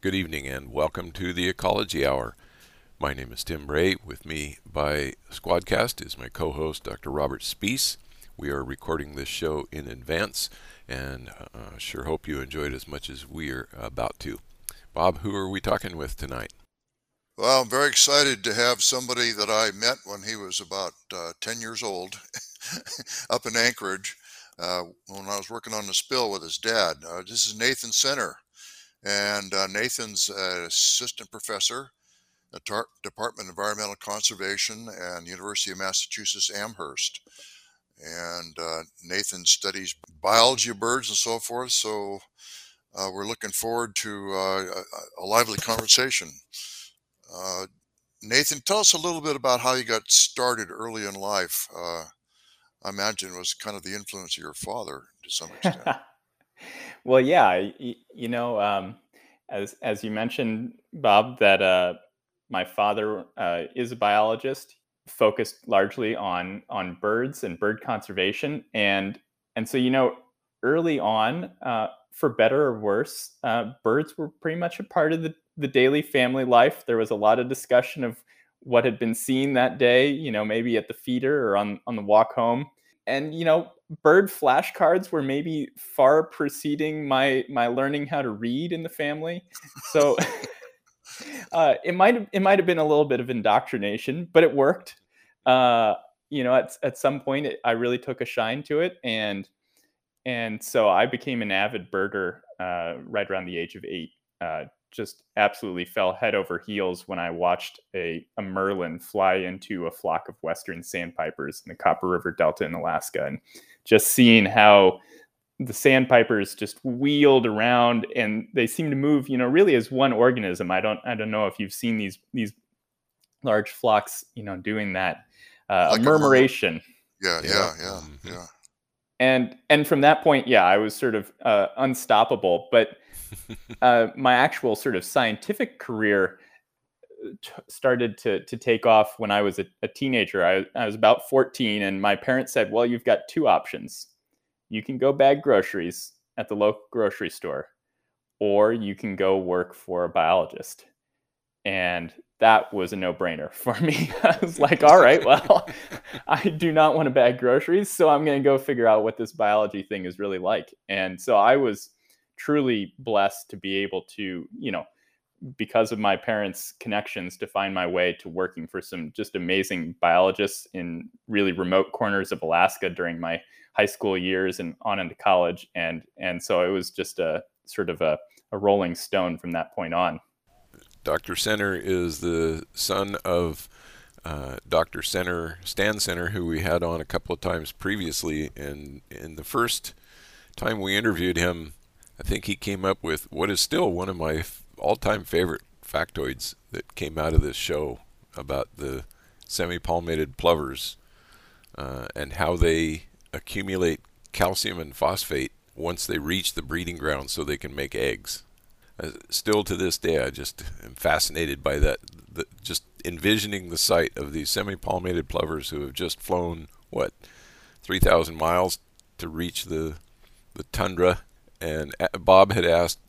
Good evening and welcome to the Ecology Hour. My name is Tim Bray. With me by Squadcast is my co host, Dr. Robert Spies. We are recording this show in advance and uh, sure hope you enjoyed as much as we are about to. Bob, who are we talking with tonight? Well, I'm very excited to have somebody that I met when he was about uh, 10 years old up in Anchorage uh, when I was working on the spill with his dad. Uh, this is Nathan Senner. And uh, Nathan's an assistant professor at Tar- Department of Environmental Conservation and University of Massachusetts Amherst. And uh, Nathan studies biology of birds and so forth. So uh, we're looking forward to uh, a, a, lively conversation. Uh, Nathan, tell us a little bit about how you got started early in life. Uh, I imagine was kind of the influence of your father to some extent. Well, yeah, you know, um, as as you mentioned, Bob, that uh, my father uh, is a biologist, focused largely on on birds and bird conservation, and and so you know, early on, uh, for better or worse, uh, birds were pretty much a part of the the daily family life. There was a lot of discussion of what had been seen that day, you know, maybe at the feeder or on on the walk home and you know bird flashcards were maybe far preceding my my learning how to read in the family. So uh, it might it might have been a little bit of indoctrination but it worked. Uh, you know at, at some point it, i really took a shine to it and and so i became an avid birder uh, right around the age of eight uh, just absolutely fell head over heels when I watched a, a merlin fly into a flock of western sandpipers in the Copper River Delta in Alaska. And just seeing how the sandpipers just wheeled around and they seem to move, you know, really as one organism. I don't I don't know if you've seen these these large flocks, you know, doing that. Uh, like a murmuration. Yeah, yeah, yeah, mm-hmm. yeah. And and from that point, yeah, I was sort of uh, unstoppable. But uh, my actual sort of scientific career uh, t- started to to take off when I was a, a teenager. I, I was about 14, and my parents said, "Well, you've got two options. You can go bag groceries at the local grocery store, or you can go work for a biologist." And that was a no brainer for me. I was like, all right, well, I do not want to bag groceries. So I'm going to go figure out what this biology thing is really like. And so I was truly blessed to be able to, you know, because of my parents' connections, to find my way to working for some just amazing biologists in really remote corners of Alaska during my high school years and on into college. And and so it was just a sort of a, a rolling stone from that point on. Dr. Senner is the son of uh, Dr. Senner, Stan Senner, who we had on a couple of times previously. And in the first time we interviewed him, I think he came up with what is still one of my all-time favorite factoids that came out of this show about the semi-palmated plovers uh, and how they accumulate calcium and phosphate once they reach the breeding ground so they can make eggs. Uh, still to this day, I just am fascinated by that. The, just envisioning the sight of these semi-palmated plovers who have just flown what 3,000 miles to reach the the tundra and Bob had asked,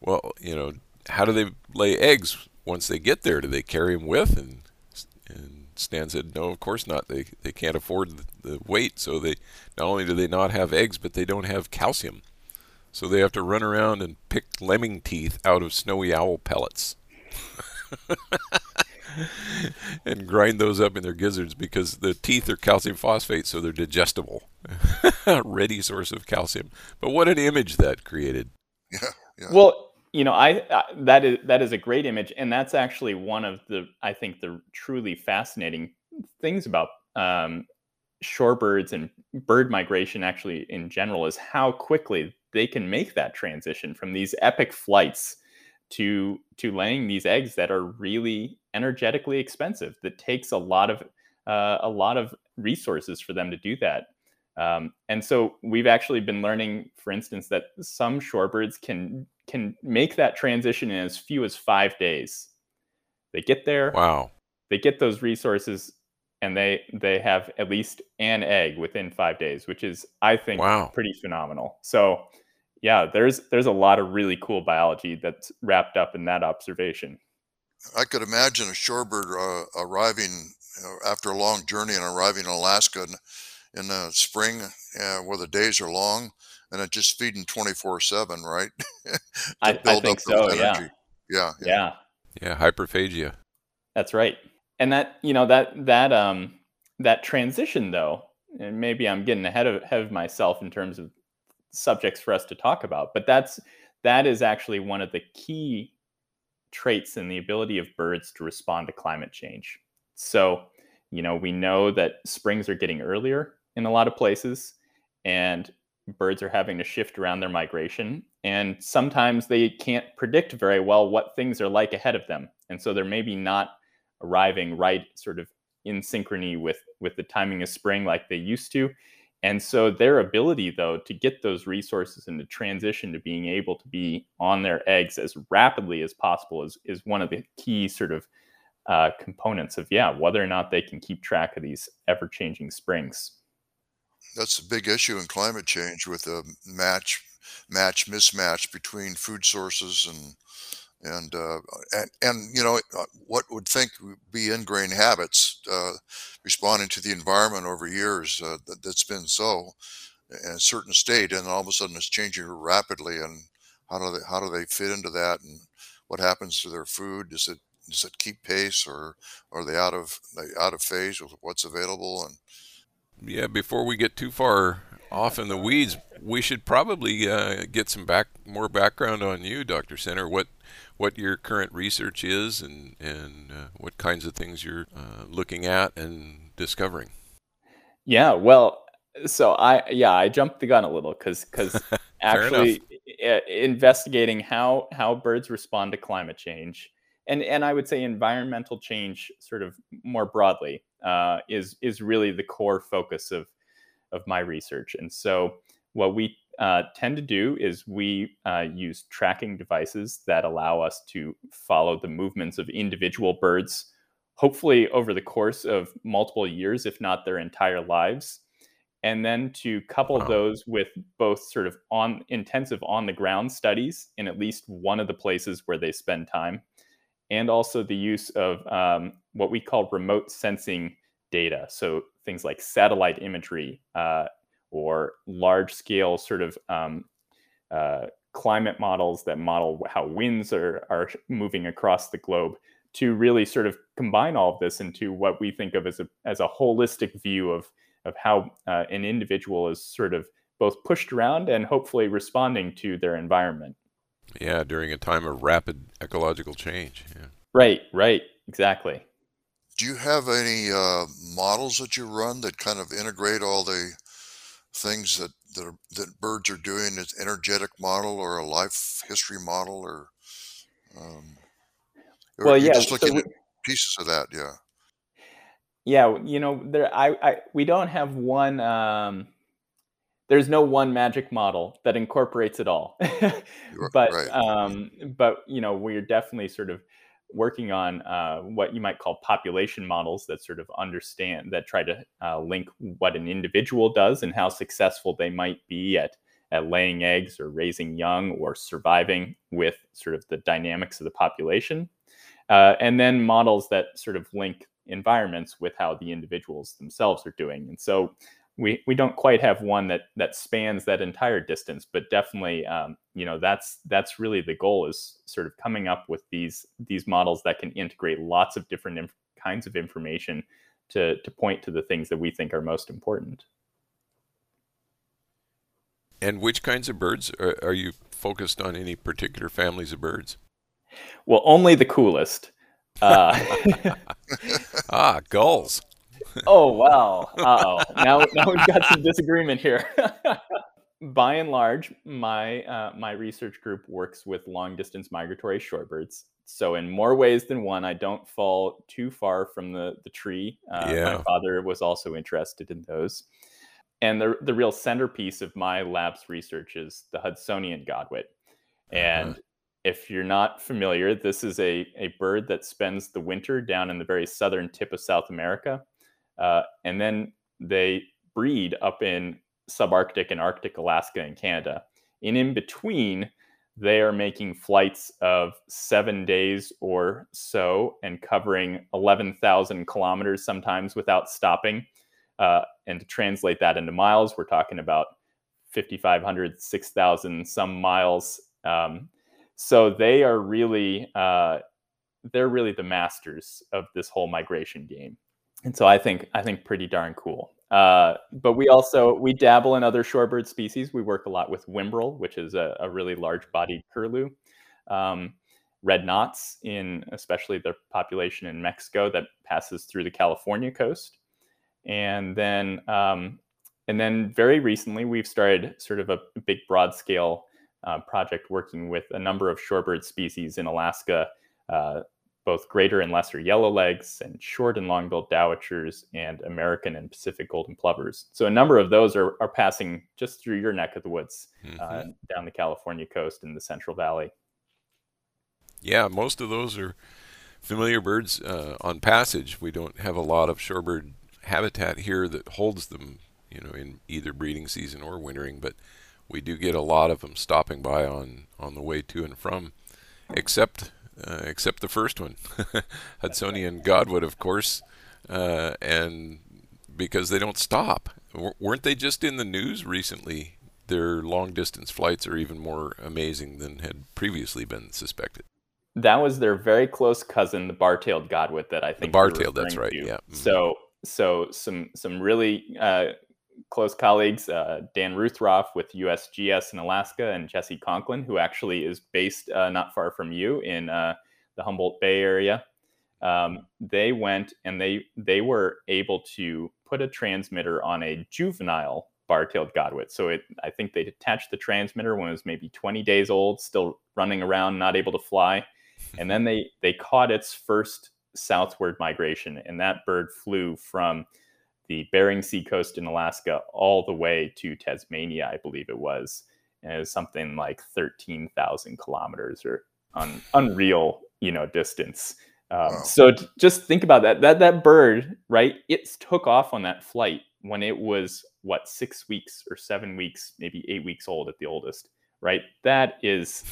well, you know, how do they lay eggs once they get there? Do they carry them with? And and Stan said, no, of course not. They they can't afford the weight, so they not only do they not have eggs, but they don't have calcium, so they have to run around and pick lemming teeth out of snowy owl pellets. and grind those up in their gizzards because the teeth are calcium phosphate, so they're digestible. Ready source of calcium. But what an image that created. Yeah, yeah. Well, you know, I uh, that is that is a great image, and that's actually one of the I think the truly fascinating things about um, shorebirds and bird migration actually in general is how quickly they can make that transition from these epic flights to to laying these eggs that are really energetically expensive that takes a lot of uh, a lot of resources for them to do that. Um, and so we've actually been learning for instance that some shorebirds can can make that transition in as few as five days. They get there wow. they get those resources and they they have at least an egg within five days which is i think wow. pretty phenomenal. So yeah, there's there's a lot of really cool biology that's wrapped up in that observation. I could imagine a shorebird uh, arriving uh, after a long journey and arriving in Alaska in, in the spring uh, where the days are long and it just feeding 24 7, right? I, I, think so, yeah. yeah. Yeah. Yeah. Yeah. Hyperphagia. That's right. And that, you know, that, that, um, that transition though, and maybe I'm getting ahead of, ahead of myself in terms of subjects for us to talk about, but that's, that is actually one of the key traits in the ability of birds to respond to climate change. So, you know, we know that springs are getting earlier in a lot of places, and birds are having to shift around their migration. And sometimes they can't predict very well what things are like ahead of them. And so they're maybe not arriving right sort of in synchrony with with the timing of spring like they used to. And so their ability though to get those resources and to transition to being able to be on their eggs as rapidly as possible is is one of the key sort of uh, components of yeah whether or not they can keep track of these ever changing springs. That's a big issue in climate change with the match match mismatch between food sources and and uh, and, and you know uh, what would think would be ingrained habits uh, responding to the environment over years uh, that, has been so in a certain state and all of a sudden it's changing rapidly and how do they how do they fit into that and what happens to their food? Does it does it keep pace or, or are they out of out of phase with what's available and yeah, before we get too far off in the weeds, we should probably uh, get some back more background on you, Dr. Senner. What what your current research is, and and uh, what kinds of things you're uh, looking at and discovering. Yeah, well, so I yeah I jumped the gun a little because because actually investigating how how birds respond to climate change and and I would say environmental change sort of more broadly uh, is is really the core focus of of my research. And so what we uh, tend to do is we uh, use tracking devices that allow us to follow the movements of individual birds, hopefully over the course of multiple years, if not their entire lives. And then to couple wow. those with both sort of on intensive on the ground studies in at least one of the places where they spend time, and also the use of um, what we call remote sensing data. So things like satellite imagery uh, or large scale sort of um, uh, climate models that model how winds are, are moving across the globe to really sort of combine all of this into what we think of as a, as a holistic view of, of how uh, an individual is sort of both pushed around and hopefully responding to their environment. Yeah, during a time of rapid ecological change. Yeah. Right, right, exactly. Do you have any uh, models that you run that kind of integrate all the things that that, are, that birds are doing? As energetic model or a life history model, or um, well, yeah, just looking so we, at pieces of that, yeah. Yeah, you know, there I, I we don't have one um, there's no one magic model that incorporates it all but right. um, but you know we're definitely sort of working on uh, what you might call population models that sort of understand that try to uh, link what an individual does and how successful they might be at at laying eggs or raising young or surviving with sort of the dynamics of the population. Uh, and then models that sort of link environments with how the individuals themselves are doing. And so we we don't quite have one that that spans that entire distance but definitely um, you know that's that's really the goal is sort of coming up with these these models that can integrate lots of different inf- kinds of information to to point to the things that we think are most important. And which kinds of birds are, are you focused on? Any particular families of birds? Well only the coolest. Uh, ah gulls oh wow! oh now now we've got some disagreement here. By and large, my uh, my research group works with long distance migratory shorebirds. So in more ways than one, I don't fall too far from the the tree. Uh, yeah. My father was also interested in those. And the the real centerpiece of my lab's research is the Hudsonian godwit. Uh-huh. And uh-huh. if you're not familiar, this is a, a bird that spends the winter down in the very southern tip of South America. Uh, and then they breed up in subarctic and Arctic Alaska and Canada. And in between, they are making flights of seven days or so and covering 11,000 kilometers sometimes without stopping. Uh, and to translate that into miles, we're talking about 5,500, 6,000 some miles. Um, so they are really, uh, they're really the masters of this whole migration game. And so I think, I think pretty darn cool. Uh, but we also we dabble in other shorebird species. We work a lot with whimbrel, which is a, a really large-bodied curlew. Um, red knots in especially the population in Mexico that passes through the California coast, and then um, and then very recently we've started sort of a big broad-scale uh, project working with a number of shorebird species in Alaska. Uh, both greater and lesser yellowlegs and short and long-billed dowitchers and American and Pacific golden plovers. So a number of those are, are passing just through your neck of the woods uh, mm-hmm. uh, down the California coast in the Central Valley. Yeah, most of those are familiar birds uh, on passage. We don't have a lot of shorebird habitat here that holds them, you know, in either breeding season or wintering, but we do get a lot of them stopping by on, on the way to and from, except uh, except the first one, Hudsonian Godwit, of course, uh, and because they don't stop. W- weren't they just in the news recently? Their long distance flights are even more amazing than had previously been suspected. That was their very close cousin, the bar-tailed godwit, that I think. The bar-tailed, that's right. To. Yeah. Mm-hmm. So, so some some really uh, close colleagues, uh, Dan Ruthrauff with USGS in Alaska, and Jesse Conklin, who actually is based uh, not far from you in uh, the Humboldt Bay area. Um, they went and they they were able to put a transmitter on a juvenile bar-tailed godwit. So it, I think they detached the transmitter when it was maybe 20 days old, still running around, not able to fly, and then they they caught its first southward migration, and that bird flew from the Bering Sea coast in Alaska all the way to Tasmania, I believe it was. And it was something like 13,000 kilometers or un- unreal, you know, distance. Um, wow. So t- just think about that. That that bird, right? It took off on that flight when it was what six weeks or seven weeks, maybe eight weeks old at the oldest, right? That is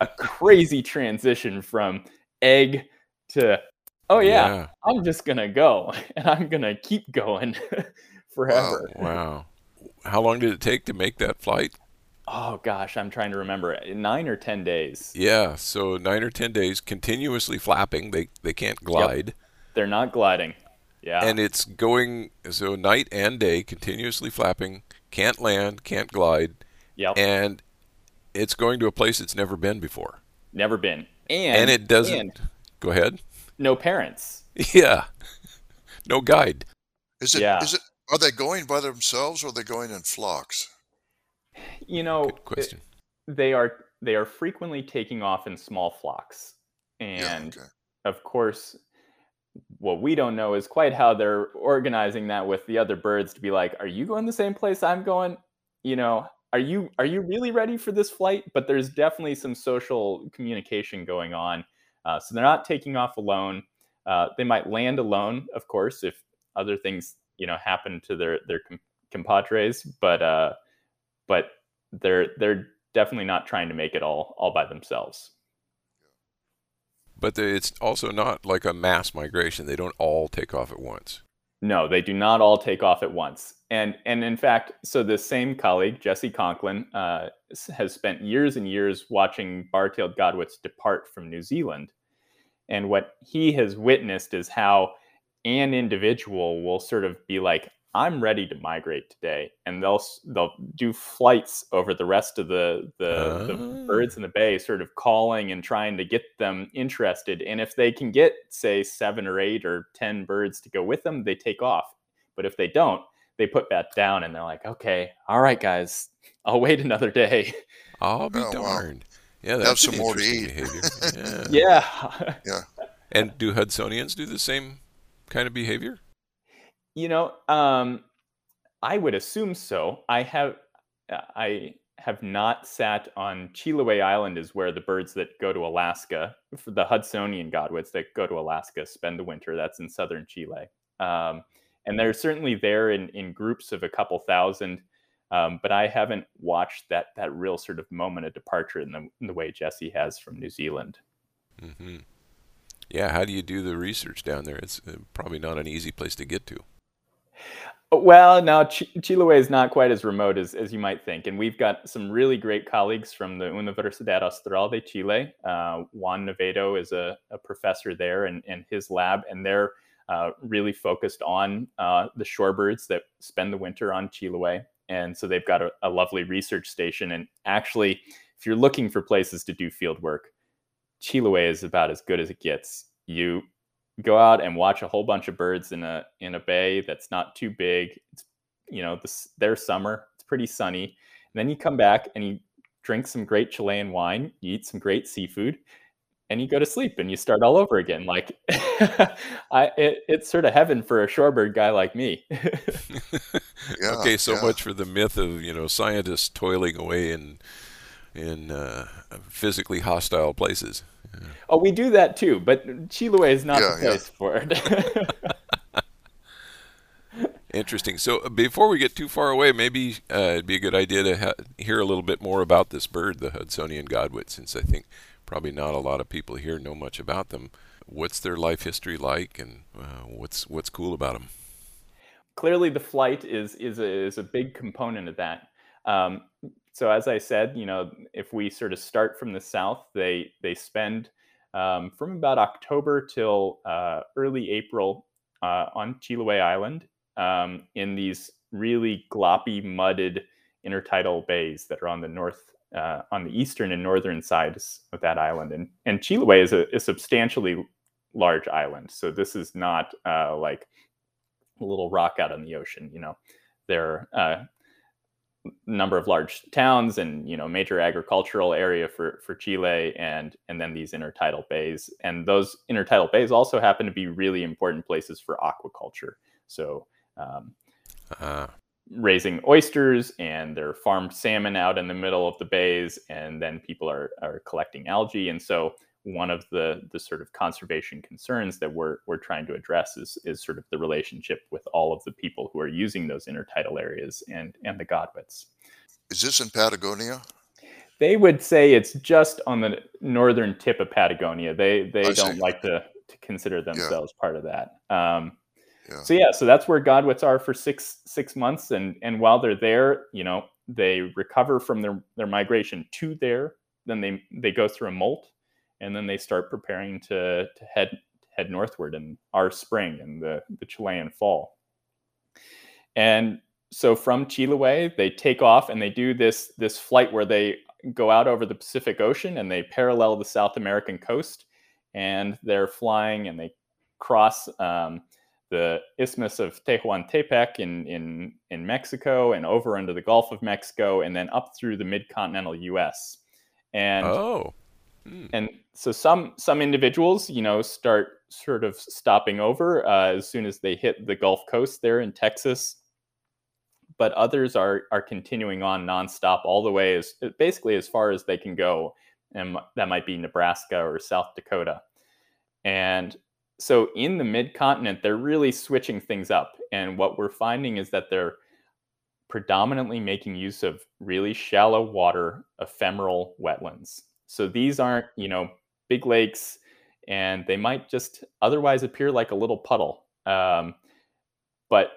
a crazy transition from egg to oh yeah, yeah, I'm just gonna go and I'm gonna keep going forever. Wow. wow. How long did it take to make that flight? Oh gosh, I'm trying to remember. Nine or ten days. Yeah, so nine or ten days continuously flapping. They they can't glide. Yep. They're not gliding. Yeah. And it's going so night and day continuously flapping. Can't land. Can't glide. Yep. And it's going to a place it's never been before. Never been. And and it doesn't. And, go ahead no parents. Yeah, no guide. Is it? Yeah. Is it? Are they going by themselves or are they going in flocks? You know, Good question. They are. They are frequently taking off in small flocks, and yeah, okay. of course, what we don't know is quite how they're organizing that with the other birds to be like, "Are you going the same place I'm going?" You know, are you are you really ready for this flight? But there's definitely some social communication going on uh, so they're not taking off alone. Uh, they might land alone, of course, if other things you know happen to their their compadres. But uh, but they're they're definitely not trying to make it all all by themselves. But it's also not like a mass migration. They don't all take off at once. No, they do not all take off at once. And and in fact, so the same colleague, Jesse Conklin, uh, has spent years and years watching bar-tailed godwits depart from New Zealand. And what he has witnessed is how an individual will sort of be like, I'm ready to migrate today, and they'll they'll do flights over the rest of the the, uh. the, birds in the bay, sort of calling and trying to get them interested. And if they can get say seven or eight or ten birds to go with them, they take off. But if they don't, they put that down and they're like, okay, all right, guys, I'll wait another day. I'll be oh, darned. Wow. Yeah, that's have some more to eat. yeah. yeah. yeah. And do Hudsonians do the same kind of behavior? You know, um, I would assume so. I have, I have not sat on Chiloé Island, is where the birds that go to Alaska, for the Hudsonian godwits that go to Alaska, spend the winter. That's in southern Chile. Um, and they're certainly there in, in groups of a couple thousand. Um, but I haven't watched that that real sort of moment of departure in the, in the way Jesse has from New Zealand. Mm-hmm. Yeah, how do you do the research down there? It's uh, probably not an easy place to get to. Well, now Ch- Chiloé is not quite as remote as, as you might think, and we've got some really great colleagues from the Universidad Austral de Chile. Uh, Juan Navedo is a, a professor there, and, and his lab, and they're uh, really focused on uh, the shorebirds that spend the winter on Chiloé. And so they've got a, a lovely research station. And actually, if you're looking for places to do field work, Chiloé is about as good as it gets. You go out and watch a whole bunch of birds in a in a bay that's not too big. It's you know this their summer. It's pretty sunny. And then you come back and you drink some great Chilean wine. You eat some great seafood, and you go to sleep and you start all over again. Like I, it, it's sort of heaven for a shorebird guy like me. yeah, okay, so yeah. much for the myth of you know scientists toiling away in in uh, physically hostile places. Oh, we do that too, but Chiloé is not yeah, the place yeah. for it. Interesting. So uh, before we get too far away, maybe uh, it'd be a good idea to ha- hear a little bit more about this bird, the Hudsonian godwit, since I think probably not a lot of people here know much about them. What's their life history like, and uh, what's what's cool about them? Clearly, the flight is is a, is a big component of that. Um, so as I said, you know, if we sort of start from the south, they they spend um, from about October till uh, early April uh, on Chiloé Island um, in these really gloppy, mudded intertidal bays that are on the north, uh, on the eastern and northern sides of that island. And and Chiloé is a, a substantially large island, so this is not uh, like a little rock out in the ocean. You know, there are a number of large towns and you know major agricultural area for for Chile and and then these intertidal bays and those intertidal bays also happen to be really important places for aquaculture so um, uh. Raising oysters and they're farmed salmon out in the middle of the bays and then people are are collecting algae and so one of the the sort of conservation concerns that we're we're trying to address is is sort of the relationship with all of the people who are using those intertidal areas and and the godwits. Is this in Patagonia? They would say it's just on the northern tip of Patagonia. They they I don't see. like to to consider themselves yeah. part of that. Um, yeah. So yeah, so that's where godwits are for six six months, and and while they're there, you know, they recover from their their migration to there. Then they they go through a molt, and then they start preparing to to head head northward in our spring and the the Chilean fall. And so from Chiloé, they take off and they do this this flight where they go out over the Pacific Ocean and they parallel the South American coast, and they're flying and they cross um, the Isthmus of Tehuantepec in, in, in Mexico and over into the Gulf of Mexico and then up through the mid continental US. And oh. Hmm. And so some some individuals, you know, start sort of stopping over uh, as soon as they hit the Gulf Coast there in Texas. But others are are continuing on nonstop all the way as basically as far as they can go, and that might be Nebraska or South Dakota. And so in the mid continent, they're really switching things up. And what we're finding is that they're predominantly making use of really shallow water ephemeral wetlands. So these aren't, you know, big lakes, and they might just otherwise appear like a little puddle. Um, but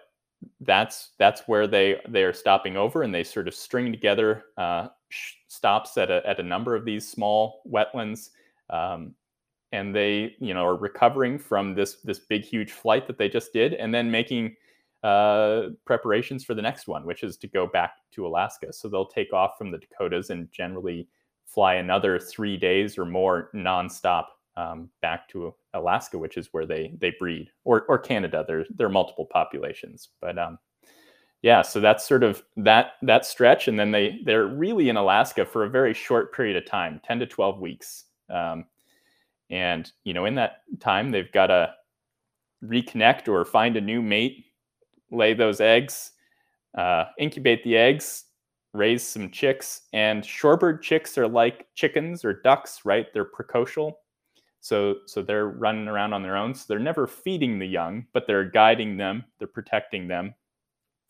that's that's where they they are stopping over, and they sort of string together uh, stops at a at a number of these small wetlands. Um, and they you know are recovering from this this big huge flight that they just did and then making uh, preparations for the next one which is to go back to alaska so they'll take off from the dakotas and generally fly another three days or more nonstop um, back to Alaska, which is where they they breed, or or Canada. There there are multiple populations, but um, yeah. So that's sort of that that stretch, and then they they're really in Alaska for a very short period of time, ten to twelve weeks. Um, and you know, in that time, they've got to reconnect or find a new mate, lay those eggs, uh, incubate the eggs, raise some chicks. And shorebird chicks are like chickens or ducks, right? They're precocial. So, so they're running around on their own. So they're never feeding the young, but they're guiding them, they're protecting them.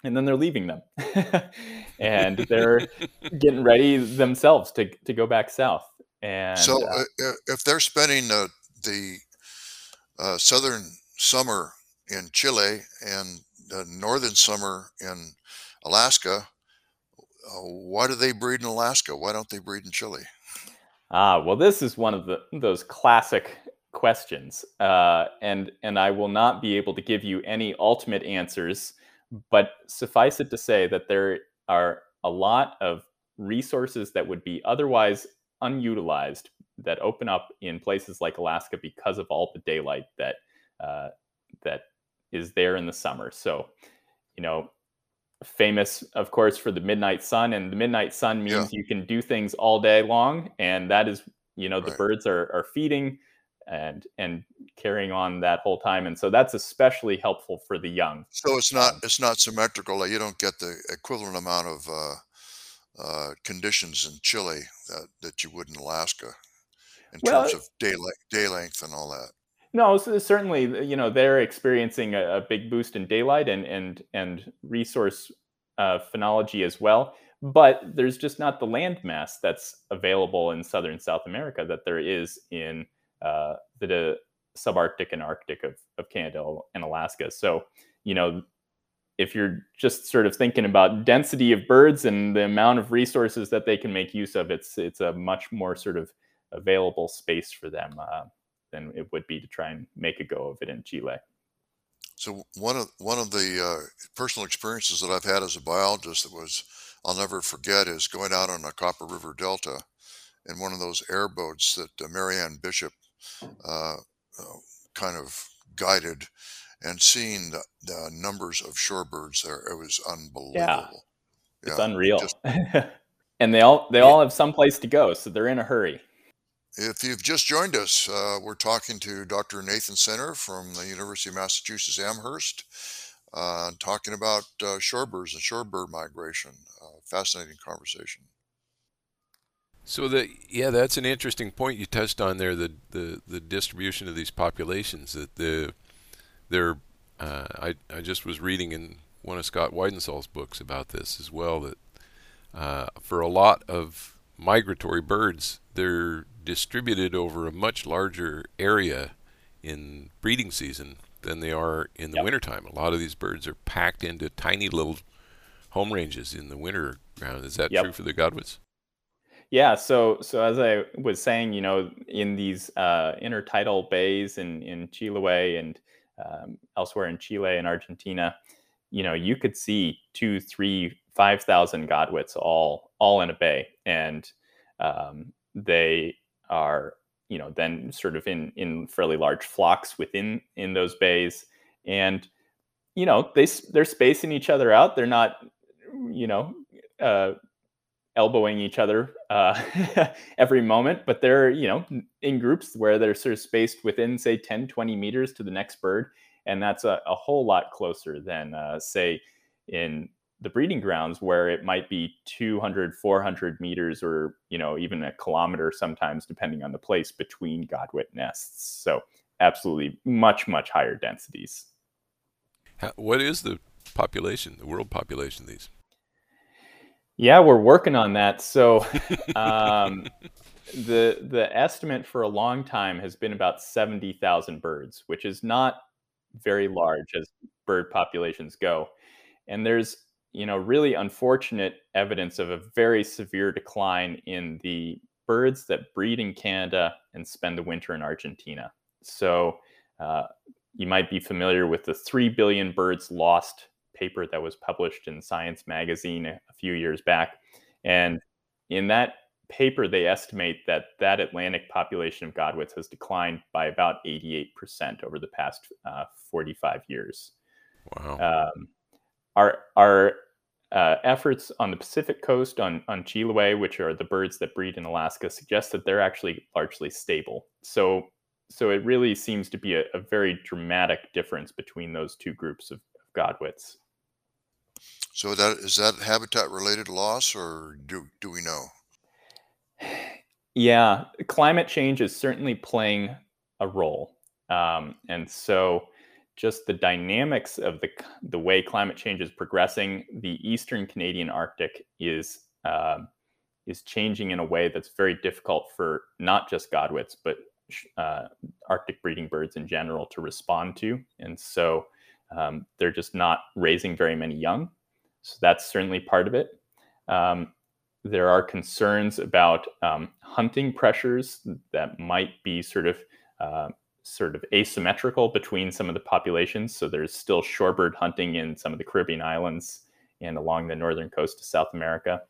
and then they're leaving them, and they're getting ready themselves to to go back south. And So uh, uh, if they're spending uh, the uh, southern summer in Chile and the northern summer in Alaska, uh, why do they breed in Alaska? Why don't they breed in Chile? Ah, well, this is one of the those classic questions, uh, and and I will not be able to give you any ultimate answers, but suffice it to say that there are a lot of resources that would be otherwise unutilized that open up in places like Alaska because of all the daylight that uh, that is there in the summer. So, you know, famous, of course, for the midnight sun, and the midnight sun Yeah, means you can do things all day long, and that is, you know, the right. birds are are feeding and and carrying on that whole time, and so that's especially helpful for the young. So it's not Um, it's not symmetrical. You don't get the equivalent amount of uh, uh, conditions in Chile that, that you would in Alaska in terms of day le- day length and all that. no, so certainly, you know, they're experiencing a, a big boost in daylight and and and resource uh, phenology as well. But there's just not the land mass that's available in southern South America that there is in uh, the subarctic and Arctic of, of Canada and Alaska. So, you know, if you're just sort of thinking about density of birds and the amount of resources that they can make use of, it's it's a much more sort of available space for them uh, than it would be to try and make a go of it in Chile. So one of one of the uh, personal experiences that I've had as a biologist that was I'll never forget is going out on the Copper River Delta in one of those airboats that uh, Marianne Bishop uh, uh, kind of guided and seeing the, the numbers of shorebirds there. It was unbelievable. Yeah, unbelievable. it's Yeah, unreal. just and they all they Yeah. all have some place to go, so they're in a hurry. if you've just joined us, uh, we're talking to Dr. Nathan Senner from the University of Massachusetts Amherst, uh, talking about uh, shorebirds and shorebird migration. Uh, fascinating conversation. So the yeah, that's an interesting point you touched on there. The the, the distribution of these populations. That the they're uh, I I just was reading in one of Scott Weidensaul's books about this as well. That uh, for a lot of migratory birds, they're distributed over a much larger area in breeding season than they are in the Yep. wintertime. A lot of these birds are packed into tiny little home ranges in the winter ground. Is that true for the Godwits? Yeah, so so as I was saying, you know, in these uh, intertidal bays in in Chiloé and um, elsewhere in Chile and Argentina, you know, you could see two, three, five thousand godwits all all in a bay, and um, they are, you know, then sort of in in fairly large flocks within in those bays, and you know, they they're spacing each other out. They're not, you know. Uh, elbowing each other uh, every moment, but they're, you know, in groups where they're sort of spaced within, say, 10, 20 meters to the next bird. And that's a, a whole lot closer than, uh, say, in the breeding grounds where it might be 200, 400 meters or, you know, even a kilometer sometimes, depending on the place between godwit nests. So absolutely much, much higher densities. What is the population, the world population these? Yeah, we're working on that. So, um, the the estimate for a long time has been about 70,000 birds, which is not very large as bird populations go. And there's, you know, really unfortunate evidence of a very severe decline in the birds that breed in Canada and spend the winter in Argentina. So, uh, you might be familiar with the 3 billion birds lost paper that was published in Science magazine a, few years back. And in that paper, they estimate that that Atlantic population of godwits has declined by about 88% over the past uh, 45 years. Wow. Um, our our uh, efforts on the Pacific coast, on, on Chiloé, which are the birds that breed in Alaska, suggest that they're actually largely stable. So, so it really seems to be a, a very dramatic difference between those two groups of, of godwits. So that is that habitat related loss, or do do we know? Yeah, climate change is certainly playing a role. Um, and so just the dynamics of the the way climate change is progressing, the eastern Canadian Arctic is uh, is changing in a way that's very difficult for not just godwits but uh, Arctic breeding birds in general to respond to, and so um, they're just not raising very many young. So that's certainly part of it. Um, there are concerns about um, hunting pressures that might be sort of uh, sort of asymmetrical between some of the populations. So there's still shorebird hunting in some of the Caribbean islands and along the northern coast of South America.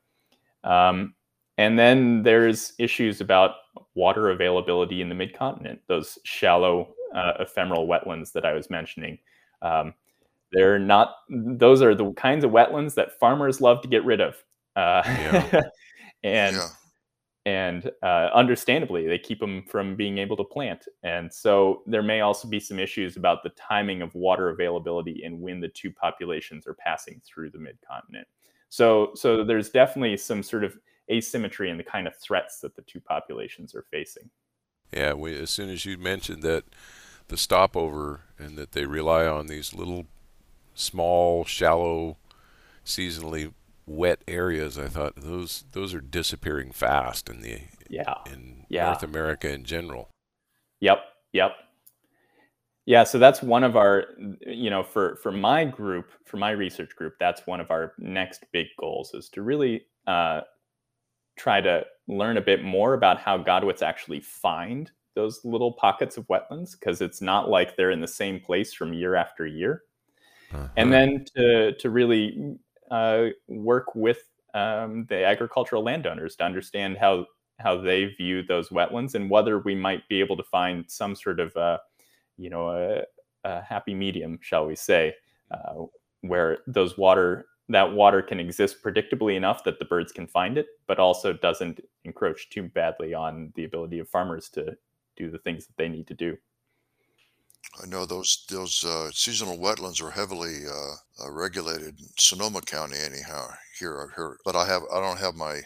Um, and then there's issues about water availability in the mid-continent, those shallow uh, ephemeral wetlands that I was mentioning. Um, they're not; those are the kinds of wetlands that farmers love to get rid of. Uh, yeah. and yeah. and uh, understandably, they keep them from being able to plant. And so there may also be some issues about the timing of water availability and when the two populations are passing through the mid-continent. So so there's definitely some sort of asymmetry in the kind of threats that the two populations are facing. Yeah, we, as soon as you mentioned that the stopover and that they rely on these little, small, shallow, seasonally wet areas, I thought those those are disappearing fast in the yeah in yeah. North America in general. Yep, yep. Yeah, so that's one of our, you know, for for my group, for my research group, that's one of our next big goals is to really uh, try to learn a bit more about how Godwits actually find those little pockets of wetlands because it's not like they're in the same place from year after year. Uh-huh. And then to, to really uh, work with um, the agricultural landowners to understand how, how they view those wetlands and whether we might be able to find some sort of, uh, you know, a, a, happy medium, shall we say, uh, where those water that water can exist predictably enough that the birds can find it, but also doesn't encroach too badly on the ability of farmers to do the things that they need to do. I know those those uh, seasonal wetlands are heavily uh, uh, regulated in Sonoma County, anyhow. Here, I've heard, but I have I don't have my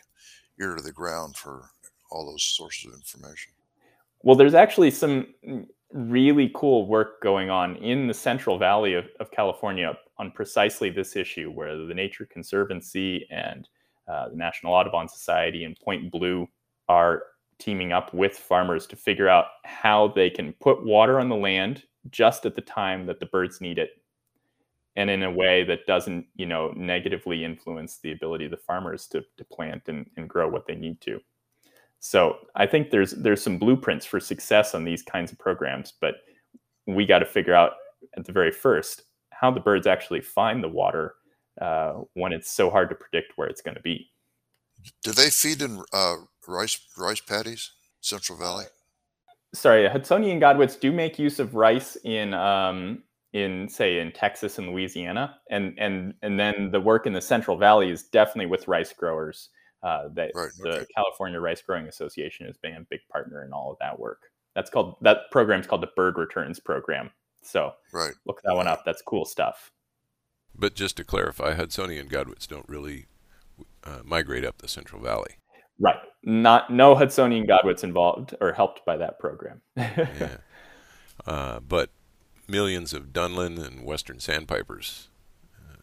ear to the ground for all those sources of information. Well, there's actually some really cool work going on in the Central Valley of, of California on precisely this issue, where the Nature Conservancy and uh, the National Audubon Society and Point Blue are teaming up with farmers to figure out how they can put water on the land just at the time that the birds need it and in a way that doesn't you know negatively influence the ability of the farmers to, to plant and, and grow what they need to so i think there's there's some blueprints for success on these kinds of programs but we got to figure out at the very first how the birds actually find the water uh, when it's so hard to predict where it's going to be. Do they feed in uh, rice rice paddies, Central Valley? Sorry, Hudsonian godwits do make use of rice in um, in say in Texas and Louisiana, and and and then the work in the Central Valley is definitely with rice growers. Uh, that right, the okay. California Rice Growing Association has been a big partner in all of that work. That's called that program is called the Bird Returns Program. So right. look that one up. That's cool stuff. But just to clarify, Hudsonian godwits don't really uh, migrate up the Central Valley. Right. Not no Hudsonian godwits involved or helped by that program. yeah. Uh, but millions of Dunlin and Western sandpipers, uh,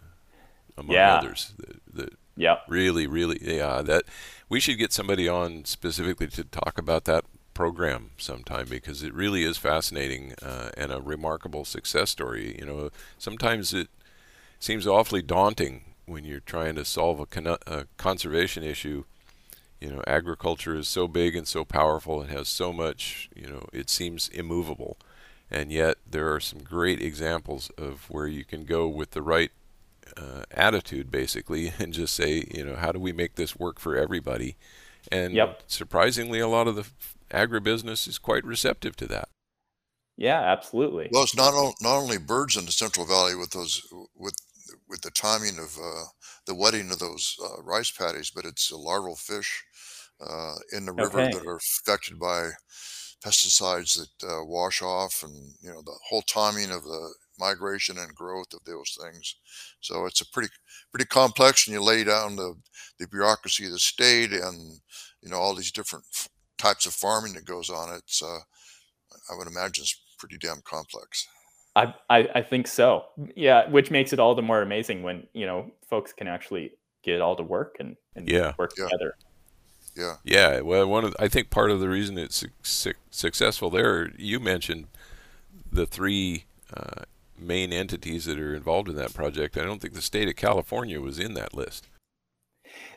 among yeah. others, that, that yeah, really, really, yeah. That we should get somebody on specifically to talk about that program sometime because it really is fascinating uh, and a remarkable success story. You know, sometimes it seems awfully daunting when you're trying to solve a, con- a conservation issue. You know, agriculture is so big and so powerful and has so much. You know, it seems immovable, and yet there are some great examples of where you can go with the right uh, attitude, basically, and just say, you know, how do we make this work for everybody? And yep. surprisingly, a lot of the agribusiness is quite receptive to that. Yeah, absolutely. Well, it's not o- not only birds in the Central Valley with those with with the timing of uh, the wetting of those uh, rice paddies, but it's larval fish uh, in the river Okay. that are affected by pesticides that uh, wash off, and you know the whole timing of the migration and growth of those things. So it's a pretty pretty complex, and you lay down the the bureaucracy of the state and you know all these different types of farming that goes on. It's uh, I would imagine it's pretty damn complex. I, I, I think so. Yeah, which makes it all the more amazing when you know folks can actually get all to work and, and yeah. work yeah. together. Yeah. Yeah. Well, one of the, I think part of the reason it's su- successful there, you mentioned the three uh, main entities that are involved in that project. I don't think the state of California was in that list.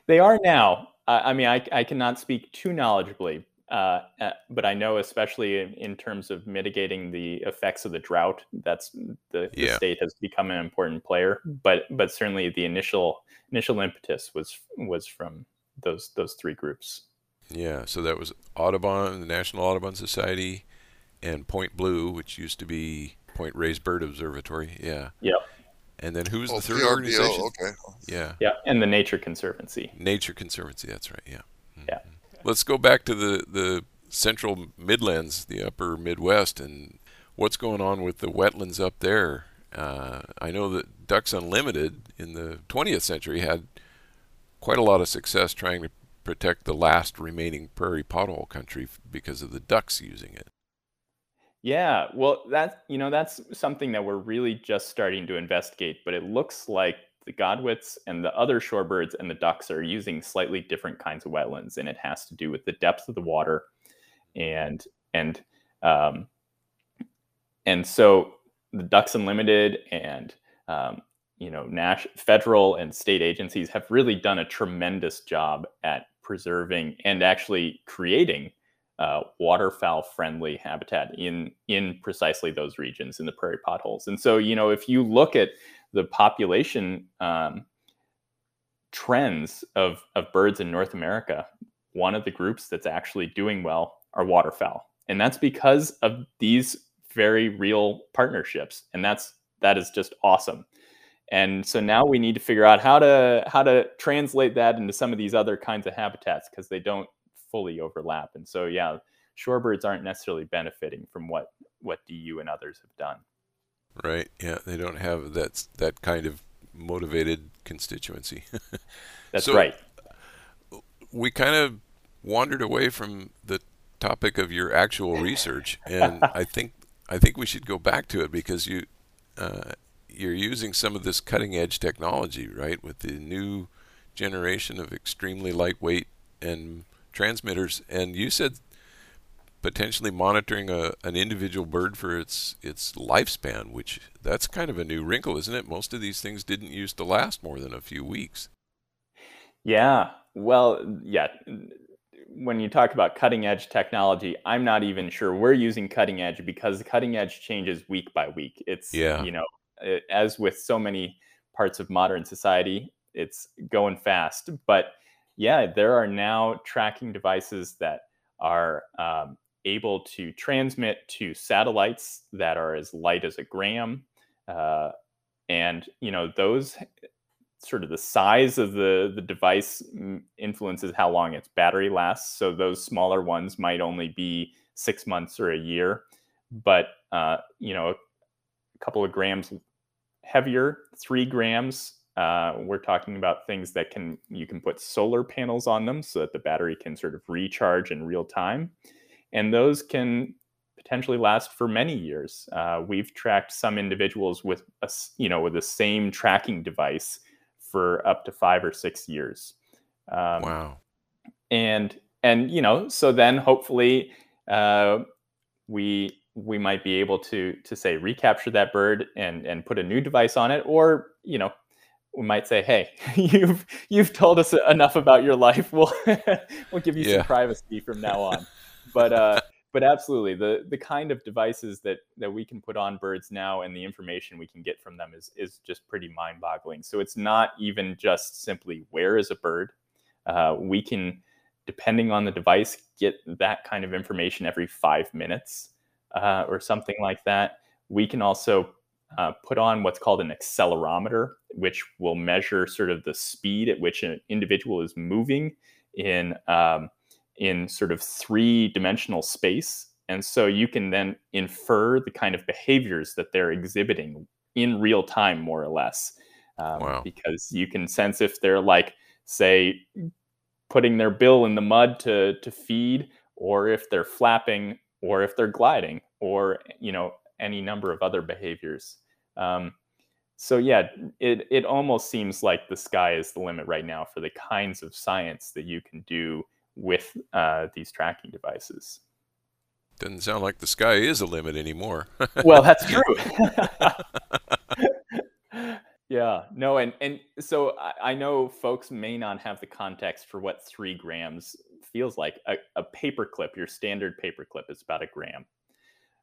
They are now. I mean, I, I cannot speak too knowledgeably, uh, uh, but I know, especially in, in, terms of mitigating the effects of the drought, that's the, yeah. the, state has become an important player. But but certainly the initial initial impetus was was from those those three groups. Yeah, so that was Audubon, the National Audubon Society, and Point Blue, which used to be Point Reyes Bird Observatory. Yeah. Yep. And then who's oh, the third PRBO, organization? Okay. Yeah. Yeah, and the Nature Conservancy. Nature Conservancy. That's right. Yeah. Mm-hmm. Yeah. Let's go back to the the central Midlands, the upper Midwest, and what's going on with the wetlands up there. Uh, I know that Ducks Unlimited in the 20th century had quite a lot of success trying to protect the last remaining prairie pothole country because of the ducks using it. Yeah, well, that's you know that's something that we're really just starting to investigate, but it looks like the godwits and the other shorebirds and the ducks are using slightly different kinds of wetlands, and it has to do with the depth of the water, and and um, and so the Ducks Unlimited and um, you know, Nash, federal and state agencies have really done a tremendous job at preserving and actually creating uh, waterfowl friendly habitat in in precisely those regions in the prairie potholes. And so, you know, if you look at the population um, trends of of birds in North America, one of the groups that's actually doing well are waterfowl, and that's because of these very real partnerships, and that's that is just awesome. And so now we need to figure out how to how to translate that into some of these other kinds of habitats because they don't fully overlap. And so yeah, shorebirds aren't necessarily benefiting from what what DU and others have done. Right. Yeah, they don't have that that kind of motivated constituency. That's so right. We kind of wandered away from the topic of your actual research, and I think I think we should go back to it because you uh, you're using some of this cutting edge technology, right, with the new generation of extremely lightweight and transmitters. And you said potentially monitoring a, an individual bird for its its lifespan, which that's kind of a new wrinkle, isn't it? Most of these things didn't used to last more than a few weeks. Yeah. Well, yeah. When you talk about cutting edge technology, I'm not even sure we're using cutting edge because the cutting edge changes week by week. It's yeah. you know it, as with so many parts of modern society, it's going fast. But yeah, there are now tracking devices that are um, able to transmit to satellites that are as light as a gram. Uh, and, you know, those sort of the size of the, the device influences how long its battery lasts. So those smaller ones might only be six months or a year. But, uh, you know, a couple of grams heavier, three grams. Uh, we're talking about things that can you can put solar panels on them so that the battery can sort of recharge in real time, and those can potentially last for many years. Uh, we've tracked some individuals with a, you know with the same tracking device for up to five or six years. Um, wow. And and you know so then hopefully uh, we we might be able to to say recapture that bird and and put a new device on it or you know we might say hey you've you've told us enough about your life. We'll we'll give you yeah. some privacy from now on. But uh but absolutely the the kind of devices that that we can put on birds now and the information we can get from them is is just pretty mind boggling so it's not even just simply where is a bird. Uh, we can depending on the device get that kind of information every five minutes uh, or something like that. We can also uh, put on what's called an accelerometer, which will measure sort of the speed at which an individual is moving in um, in sort of three dimensional space. And so you can then infer the kind of behaviors that they're exhibiting in real time, more or less, um, wow. because you can sense if they're like, say, putting their bill in the mud to to feed, or if they're flapping or if they're gliding or you know any number of other behaviors. Um, so yeah, it it almost seems like the sky is the limit right now for the kinds of science that you can do with uh, these tracking devices. Doesn't sound like the sky is a limit anymore. well, that's true. yeah, no, and and so I, I, know folks may not have the context for what three grams feels like. A, a paperclip, your standard paperclip, is about a gram.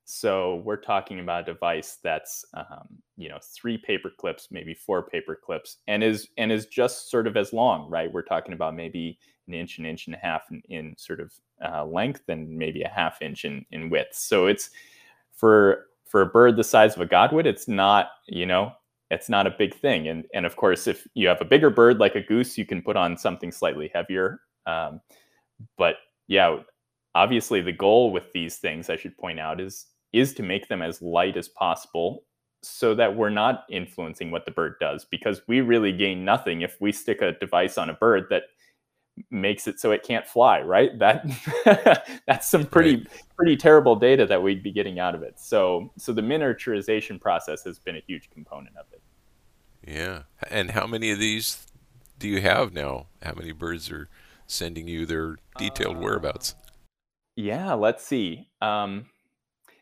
So we're talking about a device that's um, you know three paper clips, maybe four paper clips, and is and is just sort of as long, right? We're talking about maybe an inch, an inch and a half in, in sort of uh, length, and maybe a half inch in, in width. So it's for for a bird the size of a godwit, it's not you know it's not a big thing. And and of course, if you have a bigger bird like a goose, you can put on something slightly heavier. Um, but yeah, obviously the goal with these things, I should point out, is is to make them as light as possible so that we're not influencing what the bird does because we really gain nothing if we stick a device on a bird that makes it so it can't fly right? That that's some pretty right. pretty terrible data that we'd be getting out of it. So so the miniaturization process has been a huge component of it. Yeah. And how many of these do you have now? How many birds are sending you their detailed uh, whereabouts. Yeah let's see. Um,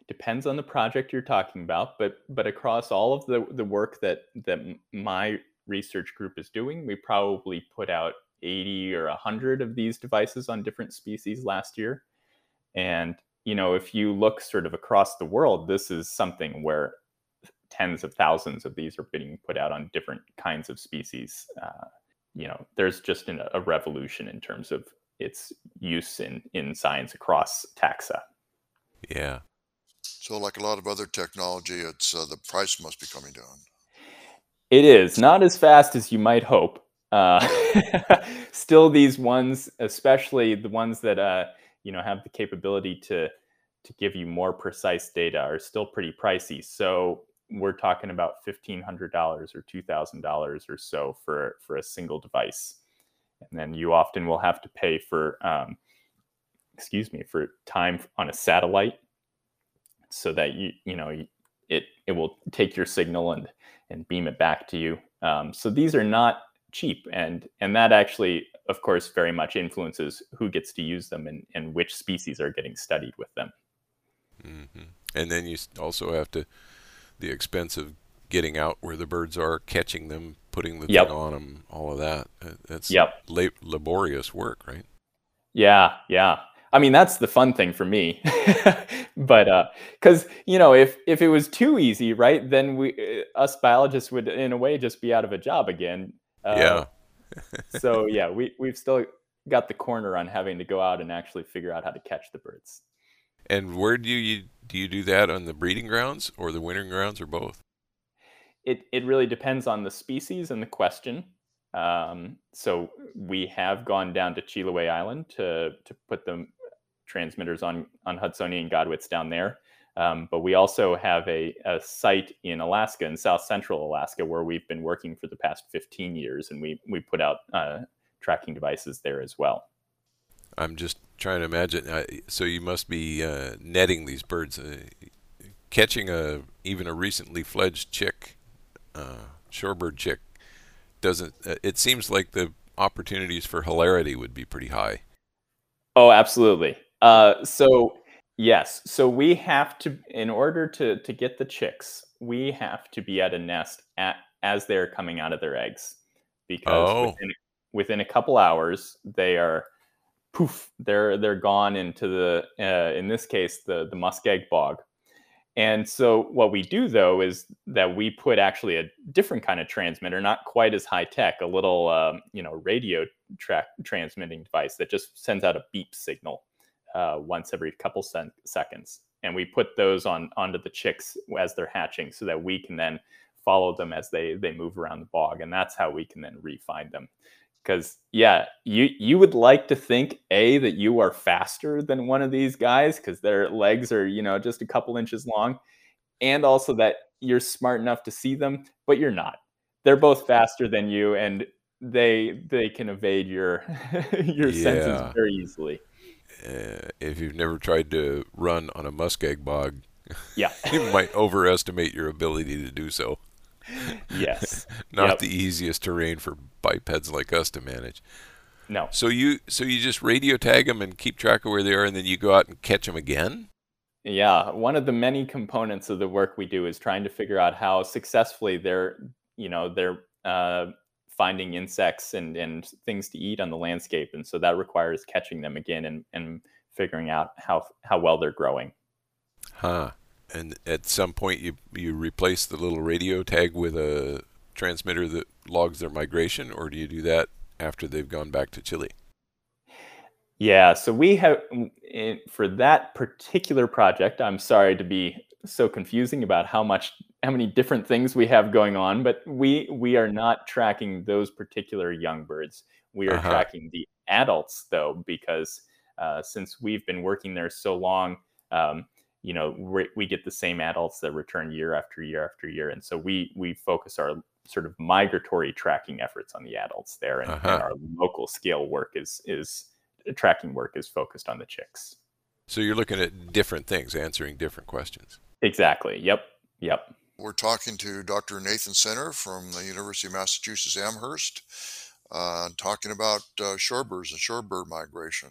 depends on the project you're talking about but but across all of the the work that that my research group is doing we probably put out 80 or 100 of these devices on different species last year. And you know if you look sort of across the world this is something where tens of thousands of these are being put out on different kinds of species uh, you know there's just an, a revolution in terms of its use in in science across taxa yeah so, like a lot of other technology, it's uh, the price must be coming down. It is not as fast as you might hope. Uh, still, these ones, especially the ones that uh, you know have the capability to to give you more precise data, are still pretty pricey. So we're talking about fifteen hundred dollars or two thousand dollars or so for for a single device, and then you often will have to pay for, um, excuse me, for time on a satellite so that you you know it it will take your signal and and beam it back to you. Um, so these are not cheap, and and that actually, of course, very much influences who gets to use them and and which species are getting studied with them. Mm-hmm. And then you also have to the expense of getting out where the birds are, catching them, putting the yep. thing on them, all of that. That's yep. laborious work, right? Yeah, yeah. I mean, that's the fun thing for me. but uh cuz you know, if if it was too easy, right? Then we uh, us biologists would in a way just be out of a job again. Uh, yeah. so yeah, we we've still got the corner on having to go out and actually figure out how to catch the birds. And where do you do you do that on the breeding grounds or the wintering grounds or both? It it really depends on the species and the question. Um, so we have gone down to Chiloé Island to to put the transmitters on on Hudsonian Godwits down there. Um, but we also have a, a, site in Alaska, in South Central Alaska, where we've been working for the past 15 years, and we we put out uh, tracking devices there as well. I'm just trying to imagine. Uh, so you must be uh, netting these birds, uh, catching a even a recently fledged chick, uh, shorebird chick. Doesn't uh, it seems like the opportunities for hilarity would be pretty high? Oh, absolutely. Uh, so yes, so we have to, in order to to get the chicks, we have to be at a nest at as they're coming out of their eggs, because oh. within, within a couple hours they are poof, they're they're gone into the uh, in this case the the muskeg bog. And so what we do though is that we put actually a different kind of transmitter, not quite as high tech, a little um, you know radio track transmitting device that just sends out a beep signal uh, once every couple sen- seconds. And we put those on onto the chicks as they're hatching so that we can then follow them as they they move around the bog. And that's how we can then refine them. Because yeah, you you would like to think a that you are faster than one of these guys because their legs are you know just a couple inches long, and also that you're smart enough to see them, but you're not. They're both faster than you, and they they can evade your your yeah. senses very easily uh, if you've never tried to run on a muskeg bog, Yeah. you might overestimate your ability to do so. Yes. Not Yep. the easiest terrain for bipeds like us to manage. No. So you so you just radio tag them and keep track of where they are, and then you go out and catch them again. Yeah, one of the many components of the work we do is trying to figure out how successfully they're, you know, they're uh, finding insects and, and things to eat on the landscape, and so that requires catching them again and, and figuring out how how well they're growing. Huh. And at some point, you you replace the little radio tag with a transmitter that logs their migration, or do you do that after they've gone back to Chile? Yeah, so we have for that particular project. I'm sorry to be so confusing about how much how many different things we have going on, but we we are not tracking those particular young birds. We are Uh-huh. tracking the adults though, because uh, since we've been working there so long, um, you know, we we get the same adults that return year after year after year, and so we we focus our sort of migratory tracking efforts on the adults there, and, and Uh-huh. our local scale work is is tracking work is focused on the chicks. So you're looking at different things, answering different questions. Exactly. Yep. Yep. We're talking to Dr. Nathan Senner from the University of Massachusetts Amherst, uh, talking about uh, shorebirds and shorebird migration.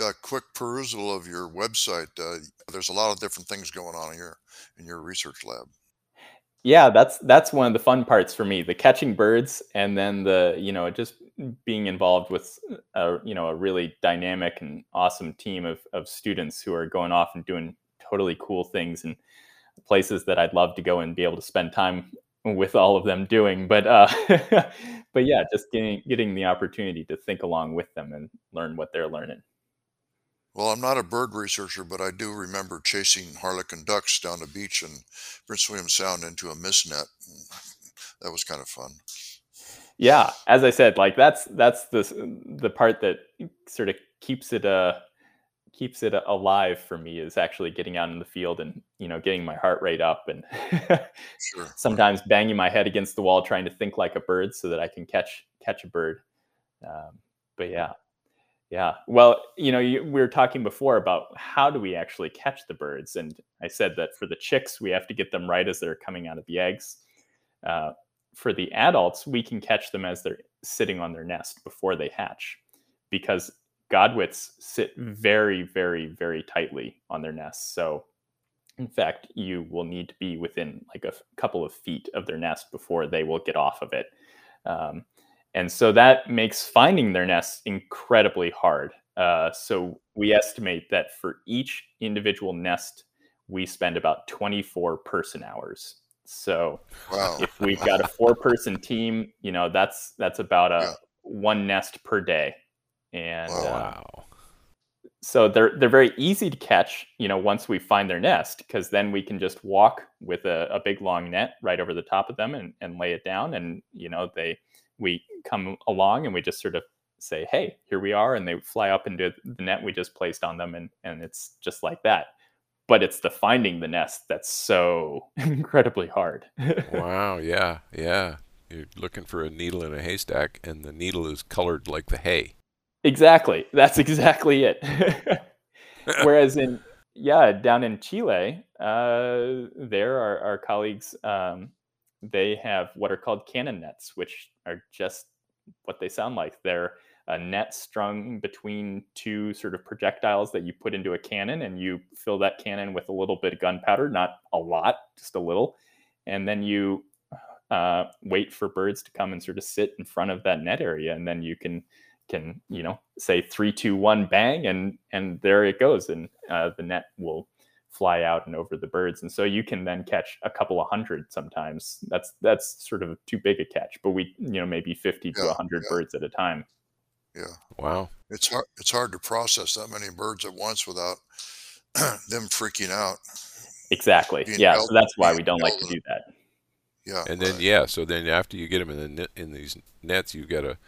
Yeah, quick perusal of your website. Uh, there's a lot of different things going on here in your research lab. Yeah, that's that's one of the fun parts for me, the catching birds and then the, you know, just being involved with a, you know, a really dynamic and awesome team of of students who are going off and doing totally cool things and places that I'd love to go and be able to spend time with all of them doing. But uh but yeah, just getting getting the opportunity to think along with them and learn what they're learning. Well, I'm not a bird researcher, but I do remember chasing harlequin ducks down the beach in Prince William Sound into a mist net. That was kind of fun. Yeah, as I said, like that's that's the the part that sort of keeps it uh keeps it alive for me is actually getting out in the field and you know getting my heart rate up and Sure. sometimes banging my head against the wall trying to think like a bird so that I can catch catch a bird. Um, but yeah, yeah. Well, you know, you, we were talking before about how do we actually catch the birds, and I said that for the chicks we have to get them right as they're coming out of the eggs. Uh, for the adults, we can catch them as they're sitting on their nest before they hatch, because godwits sit very, very, very tightly on their nests. So, in fact, you will need to be within like a f- couple of feet of their nest before they will get off of it. Um, and so that makes finding their nests incredibly hard. Uh, so we estimate that for each individual nest, we spend about 24 person hours. So Wow. if we've got a four person team, you know, that's that's about a Yeah. one nest per day. And Wow. uh, so they're they're very easy to catch you know once we find their nest because then we can just walk with a, a big long net right over the top of them and, and lay it down and you know they we come along and we just sort of say hey here we are and they fly up into the net we just placed on them and and it's just like that but it's the finding the nest that's so incredibly hard Wow. Yeah. Yeah. You're looking for a needle in a haystack, and the needle is colored like the hay. Exactly. That's exactly it. Whereas in yeah, down in Chile, uh, there our, our colleagues um, they have what are called cannon nets, which are just what they sound like. They're a net strung between two sort of projectiles that you put into a cannon, and you fill that cannon with a little bit of gunpowder, not a lot, just a little, and then you uh, wait for birds to come and sort of sit in front of that net area, and then you can can you know say three two one bang and and there it goes and uh, the net will fly out and over the birds and so you can then catch a couple of hundred sometimes that's that's sort of too big a catch but we you know maybe 50 to Yeah, 100 yeah. birds at a time Yeah. Wow. It's hard. It's hard to process that many birds at once without them freaking out. exactly Being yeah held- so that's why we don't like to held do that Yeah. And then right. yeah, so then after you get them in the net, in these nets, you've got to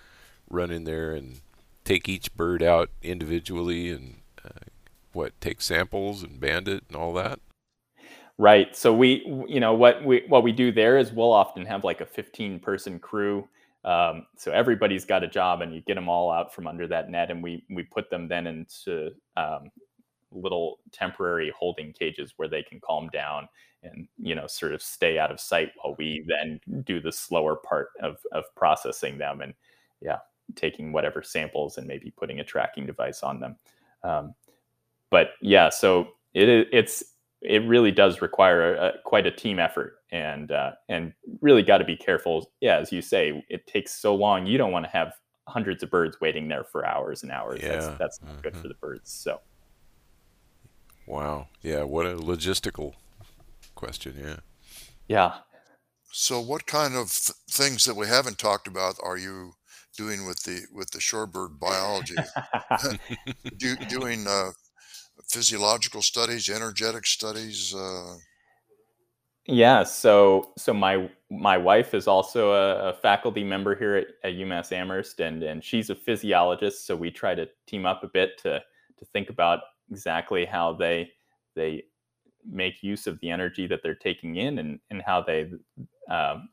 run in there and take each bird out individually and uh, what take samples and band it and all that. Right. So we, you know, what we what we do there is we'll often have like a 15 person crew. Um, so everybody's got a job, and you get them all out from under that net, and we we put them then into um, little temporary holding cages where they can calm down and you know sort of stay out of sight while we then do the slower part of of processing them and yeah taking whatever samples and maybe putting a tracking device on them um, but yeah so it it's it really does require a, quite a team effort and uh, and really got to be careful yeah as you say it takes so long you don't want to have hundreds of birds waiting there for hours and hours yeah. that's that's not mm-hmm. good for the birds so wow yeah what a logistical question. Yeah. Yeah. So, what kind of th- things that we haven't talked about are you doing with the with the shorebird biology? Do, doing uh, physiological studies, energetic studies. Uh... Yeah. So, so my my wife is also a, a faculty member here at, at, UMass Amherst, and and she's a physiologist. So we try to team up a bit to to think about exactly how they they make use of the energy that they're taking in and, and how they um,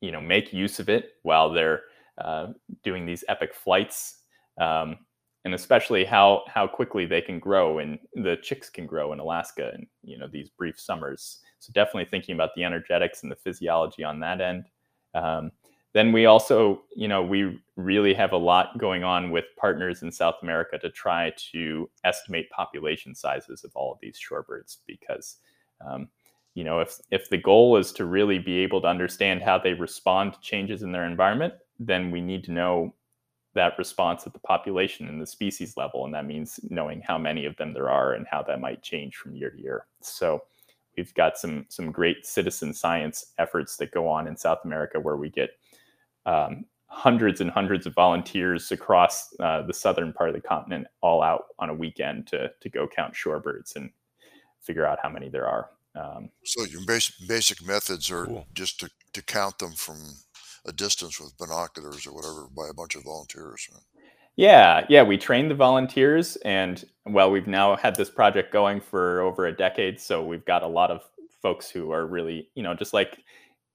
you know make use of it while they're uh, doing these epic flights um, and especially how how quickly they can grow and the chicks can grow in Alaska and you know these brief summers. So definitely thinking about the energetics and the physiology on that end. Um, then we also, you know, we really have a lot going on with partners in South America to try to estimate population sizes of all of these shorebirds because, um, you know, if if the goal is to really be able to understand how they respond to changes in their environment, then we need to know that response at the population and the species level, and that means knowing how many of them there are and how that might change from year to year. So we've got some some great citizen science efforts that go on in South America where we get um, hundreds and hundreds of volunteers across uh, the southern part of the continent all out on a weekend to to go count shorebirds and figure out how many there are. Um, so your basic basic methods are cool. just to, to count them from a distance with binoculars or whatever by a bunch of volunteers. Yeah, yeah, we trained the volunteers, and well, we've now had this project going for over a decade, so we've got a lot of folks who are really, you know, just like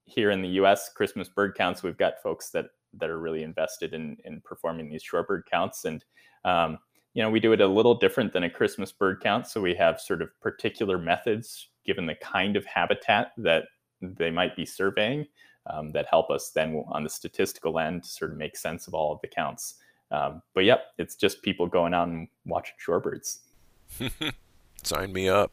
here in the U.S. Christmas bird counts, we've got folks that that are really invested in in performing these shorebird counts, and um, you know we do it a little different than a Christmas bird count. So we have sort of particular methods given the kind of habitat that they might be surveying um, that help us then on the statistical end to sort of make sense of all of the counts. Um, but yep, it's just people going out and watching shorebirds. Sign me up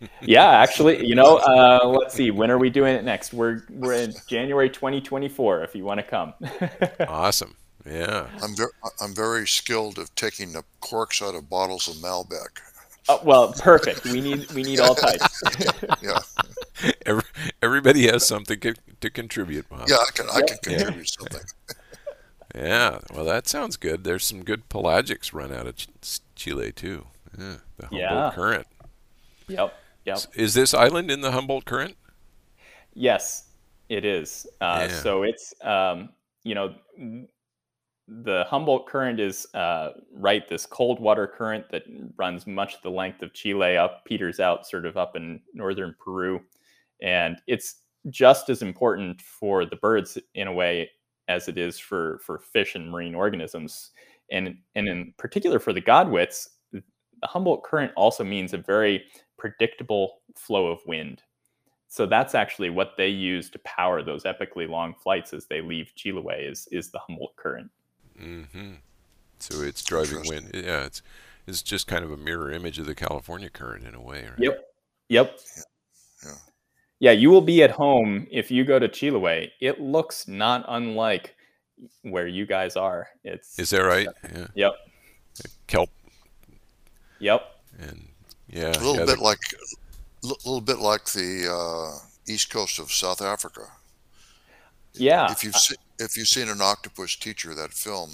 yeah, actually, you know, uh, let's see, when are we doing it next? We're we're in January 2024. If you want to come. awesome. Yeah. I'm very I'm very skilled of taking the corks out of bottles of Malbec. Oh, well, perfect. We need we need all types. yeah. Every, everybody has something to contribute. Bob. Yeah, I can I can contribute yeah. something. Yeah, well, that sounds good. There's some good pelagics run out of Chile too. Yeah, the Humboldt yeah. Current. Yep. Yep. Is this island in the Humboldt Current? Yes, it is. Uh, yeah. So it's um, you know the Humboldt Current is uh, right this cold water current that runs much the length of Chile up peters out sort of up in northern Peru, and it's just as important for the birds in a way as it is for for fish and marine organisms, and and in particular for the godwits, the Humboldt Current also means a very predictable flow of wind. So that's actually what they use to power those epically long flights as they leave Chiloé is is the Humboldt current. Mm-hmm. So it's driving wind. Yeah, it's it's just kind of a mirror image of the California current in a way. Right? Yep. Yep. Yeah. yeah. You will be at home if you go to Chiloé. It looks not unlike where you guys are. It's Is that right? Yeah. Yep. Kelp. Yep. And yeah, a little yeah, bit like a little bit like the uh, east coast of South Africa. Yeah. If you've se- if you've seen an octopus teacher that film,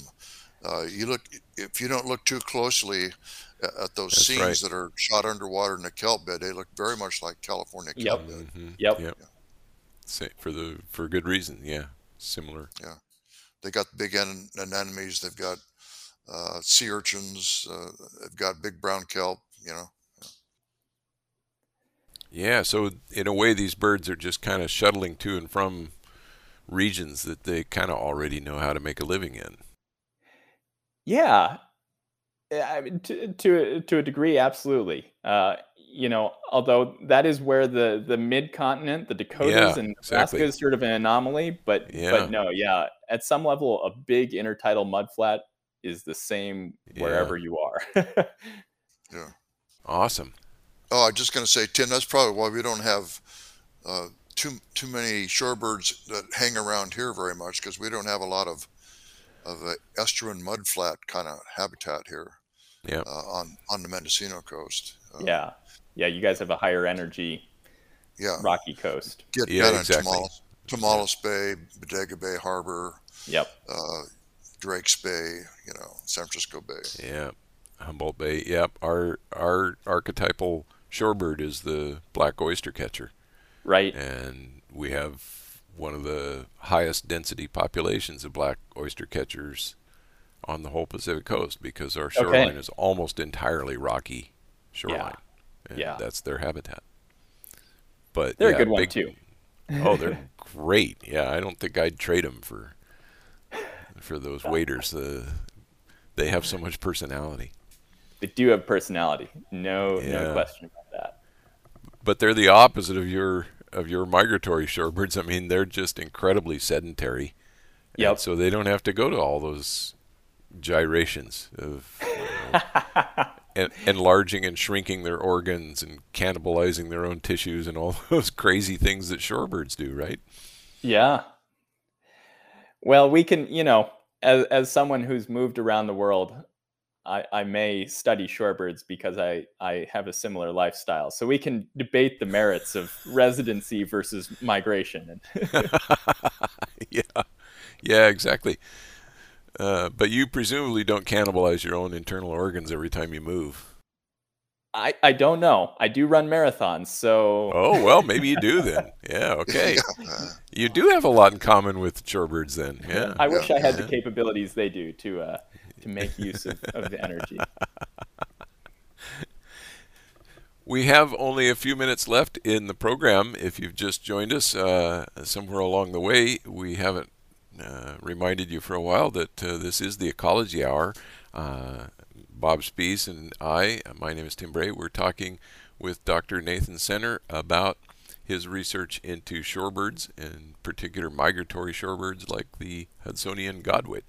uh, you look if you don't look too closely at those That's scenes right. that are shot underwater in the kelp bed, they look very much like California kelp yep. bed. Mm-hmm. Yep. Yep. Yeah. For the for good reason, yeah, similar. Yeah, they got big an- anemones. They've got uh, sea urchins. Uh, they've got big brown kelp. You know. Yeah, so in a way, these birds are just kind of shuttling to and from regions that they kind of already know how to make a living in. Yeah, I mean, to to to a degree, absolutely. Uh, you know, although that is where the the mid continent, the Dakotas Yeah, and Alaska exactly. is sort of an anomaly, but Yeah. but no, yeah, at some level, a big intertidal mudflat is the same Yeah. wherever you are. Yeah. Awesome. Oh, I'm just going to say, Tim, that's probably why we don't have uh, too too many shorebirds that hang around here very much because we don't have a lot of of the estuarine mudflat kind of habitat here Yeah. uh, on on the Mendocino coast. Uh, yeah, yeah, you guys have a higher energy yeah. rocky coast. Get Yeah, down in exactly. Tomales, Tomales Bay, Bodega Bay Harbor, Yep. uh, Drake's Bay, you know, San Francisco Bay. Yeah. Humboldt Bay. Yep. Our our archetypal shorebird is the black oyster catcher, Right. and we have one of the highest density populations of black oyster catchers on the whole Pacific coast because our shoreline is almost entirely rocky shoreline. And Yeah. That's their habitat. But They're yeah, a good one big- too. Oh, they're great. Yeah, I don't think I'd trade them for for those waiters. The they have so much personality. They do have personality. No, Yeah. no question about that. But they're the opposite of your of your migratory shorebirds. I mean, they're just incredibly sedentary. And Yep. so they don't have to go to all those gyrations of you know, en- enlarging and shrinking their organs and cannibalizing their own tissues and all those crazy things that shorebirds do, right? Yeah. Well, we can, you know, as as someone who's moved around the world, I, I may study shorebirds because I, I have a similar lifestyle. So we can debate the merits of residency versus migration. Yeah, yeah, exactly. Uh, but you presumably don't cannibalize your own internal organs every time you move. I, I don't know. I do run marathons, so Oh well, maybe you do then. Yeah, okay. You do have a lot in common with shorebirds then. Yeah. I wish I had the capabilities they do to uh, to make use of, of the energy. We have only a few minutes left in the program. If you've just joined us uh, somewhere along the way, we haven't uh, reminded you for a while that uh, this is the Ecology Hour. Uh, Bob Spies and I, my name is Tim Bray, we're talking with Dr. Nathan Senner about his research into shorebirds, in particular migratory shorebirds like the Hudsonian godwit,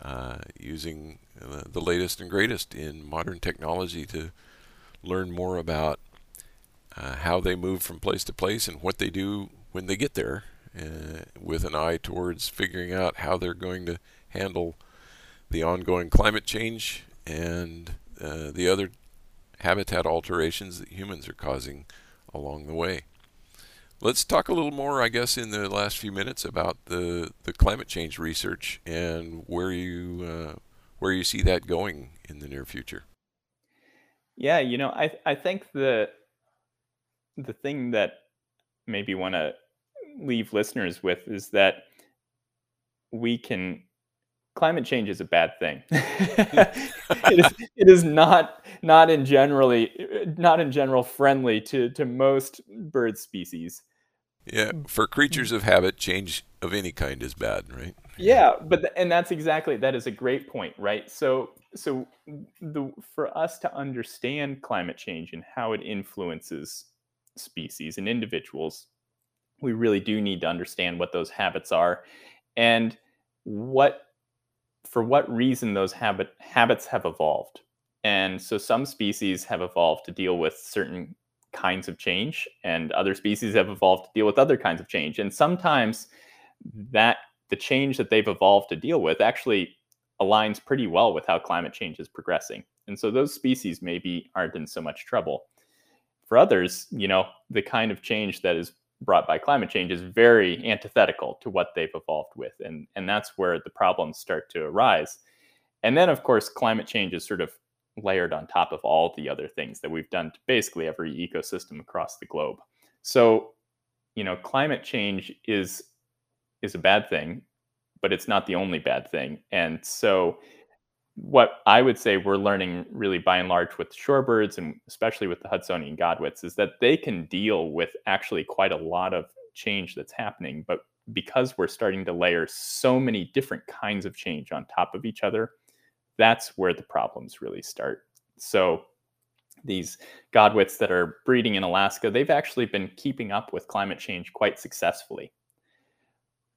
uh, using the latest and greatest in modern technology to learn more about uh, how they move from place to place and what they do when they get there, uh, with an eye towards figuring out how they're going to handle the ongoing climate change and uh, the other habitat alterations that humans are causing along the way. Let's talk a little more, I guess, in the last few minutes about the, the climate change research and where you uh, where you see that going in the near future. Yeah, you know, I I think the the thing that maybe want to leave listeners with is that we can climate change is a bad thing. it, is, it is not not in generally not in general friendly to to most bird species. Yeah, for creatures of habit, change of any kind is bad, right? Yeah, but th- and that's exactly that is a great point, right? So so the for us to understand climate change and how it influences species and individuals, we really do need to understand what those habits are and what for what reason those habit habits have evolved. And so some species have evolved to deal with certain kinds of change and other species have evolved to deal with other kinds of change. And sometimes that the change that they've evolved to deal with actually aligns pretty well with how climate change is progressing. And so those species maybe aren't in so much trouble. For others, you know, the kind of change that is brought by climate change is very antithetical to what they've evolved with. And, and that's where the problems start to arise. And then, of course, climate change is sort of layered on top of all the other things that we've done to basically every ecosystem across the globe. So, you know, climate change is is a bad thing, but it's not the only bad thing. And so what I would say we're learning really by and large with shorebirds and especially with the Hudsonian godwits is that they can deal with actually quite a lot of change that's happening. But because we're starting to layer so many different kinds of change on top of each other, that's where the problems really start. So these godwits that are breeding in Alaska, they've actually been keeping up with climate change quite successfully.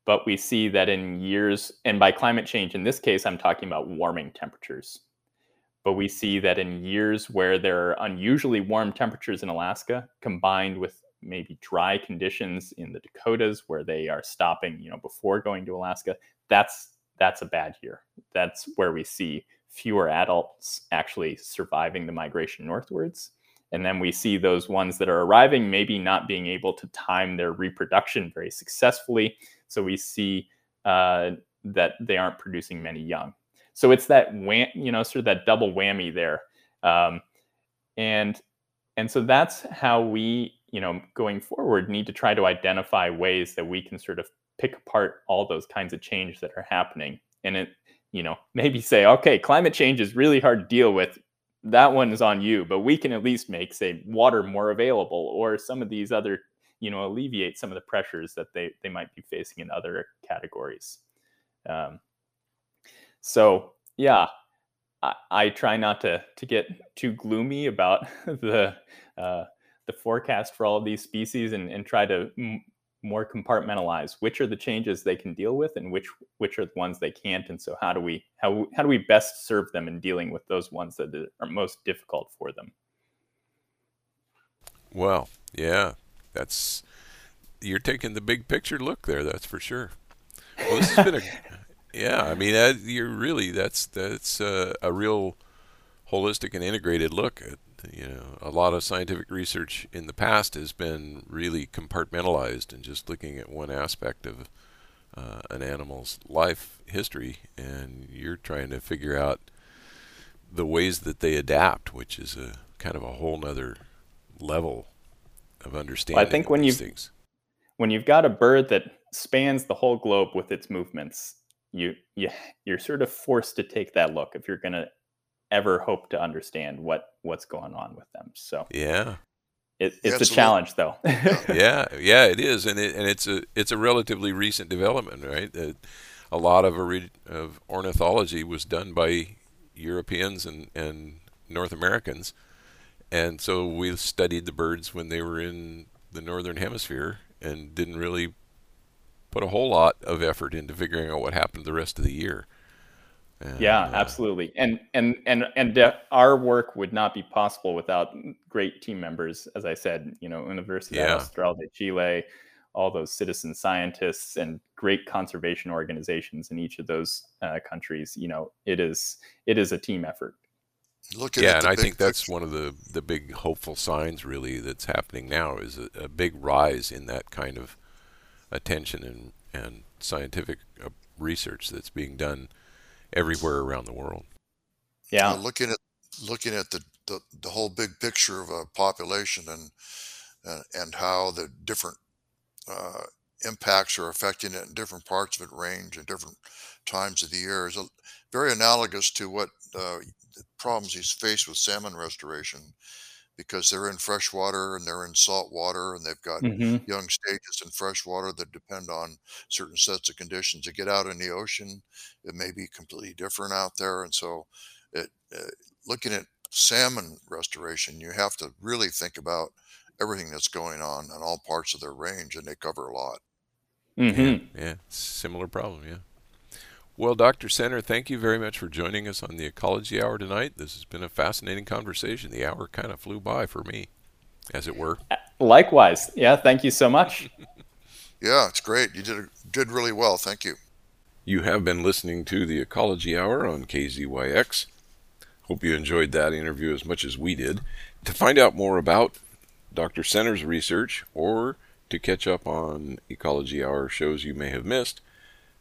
But we see that in years, and by climate change, in this case, I'm talking about warming temperatures. But we see that in years where there are unusually warm temperatures in Alaska, combined with maybe dry conditions in the Dakotas where they are stopping, you know, before going to Alaska, that's that's a bad year. That's where we see fewer adults actually surviving the migration northwards. And then we see those ones that are arriving maybe not being able to time their reproduction very successfully. So we see uh, that they aren't producing many young. So it's that wham- you know, sort of that double whammy there. Um, and and so that's how we, you know, going forward need to try to identify ways that we can sort of pick apart all those kinds of change that are happening. And it, you know, maybe say, okay, climate change is really hard to deal with. That one is on you, but we can at least make, say, water more available or some of these other, you know, alleviate some of the pressures that they, they might be facing in other categories. Um, so yeah, I, I, try not to to get too gloomy about the uh, the forecast for all of these species and, and try to m- more compartmentalize which are the changes they can deal with and which which are the ones they can't and so how do we how how do we best serve them in dealing with those ones that are most difficult for them? Well yeah that's you're taking the big picture look there that's for sure. Well this has been a yeah i mean uh, you're really that's that's uh, a real holistic and integrated look at you know, a lot of scientific research in the past has been really compartmentalized and just looking at one aspect of uh, an animal's life history, and you're trying to figure out the ways that they adapt, which is a kind of a whole nother level of understanding. Well, I think when you've things. when you've got a bird that spans the whole globe with its movements, you you you're sort of forced to take that look if you're going to ever hope to understand what what's going on with them. So yeah, it, it's a challenge though. yeah, yeah, it is, and it, and it's a it's a relatively recent development, right? Uh, a lot of of ornithology was done by Europeans and and North Americans, and so we studied the birds when they were in the northern hemisphere and didn't really put a whole lot of effort into figuring out what happened the rest of the year. And, yeah, uh, absolutely. And and and and our work would not be possible without great team members. As I said, you know, Universidad yeah. Austral de Chile, all those citizen scientists and great conservation organizations in each of those uh, countries. You know, it is it is a team effort. Looking yeah, and I think that's one of the the big hopeful signs really that's happening now is a, a big rise in that kind of attention and and scientific uh, research that's being done everywhere around the world. Yeah, uh, looking at looking at the, the the whole big picture of a population and uh, and how the different uh, impacts are affecting it in different parts of it range and different times of the year is a, very analogous to what uh, the problems he's faced with salmon restoration because they're in fresh water and they're in salt water and they've got mm-hmm. young stages in fresh water that depend on certain sets of conditions. To get out in the ocean, it may be completely different out there. And so, it, uh, looking at salmon restoration, you have to really think about everything that's going on in all parts of their range, and they cover a lot. Mm-hmm. Yeah, yeah, similar problem. Yeah. Well, Dr. Senner, thank you very much for joining us on the Ecology Hour tonight. This has been a fascinating conversation. The hour kind of flew by for me, as it were. Uh, likewise. Yeah, thank you so much. yeah, it's great. You did did really well. Thank you. You have been listening to the Ecology Hour on KZYX. Hope you enjoyed that interview as much as we did. To find out more about Dr. Senner's research or to catch up on Ecology Hour shows you may have missed,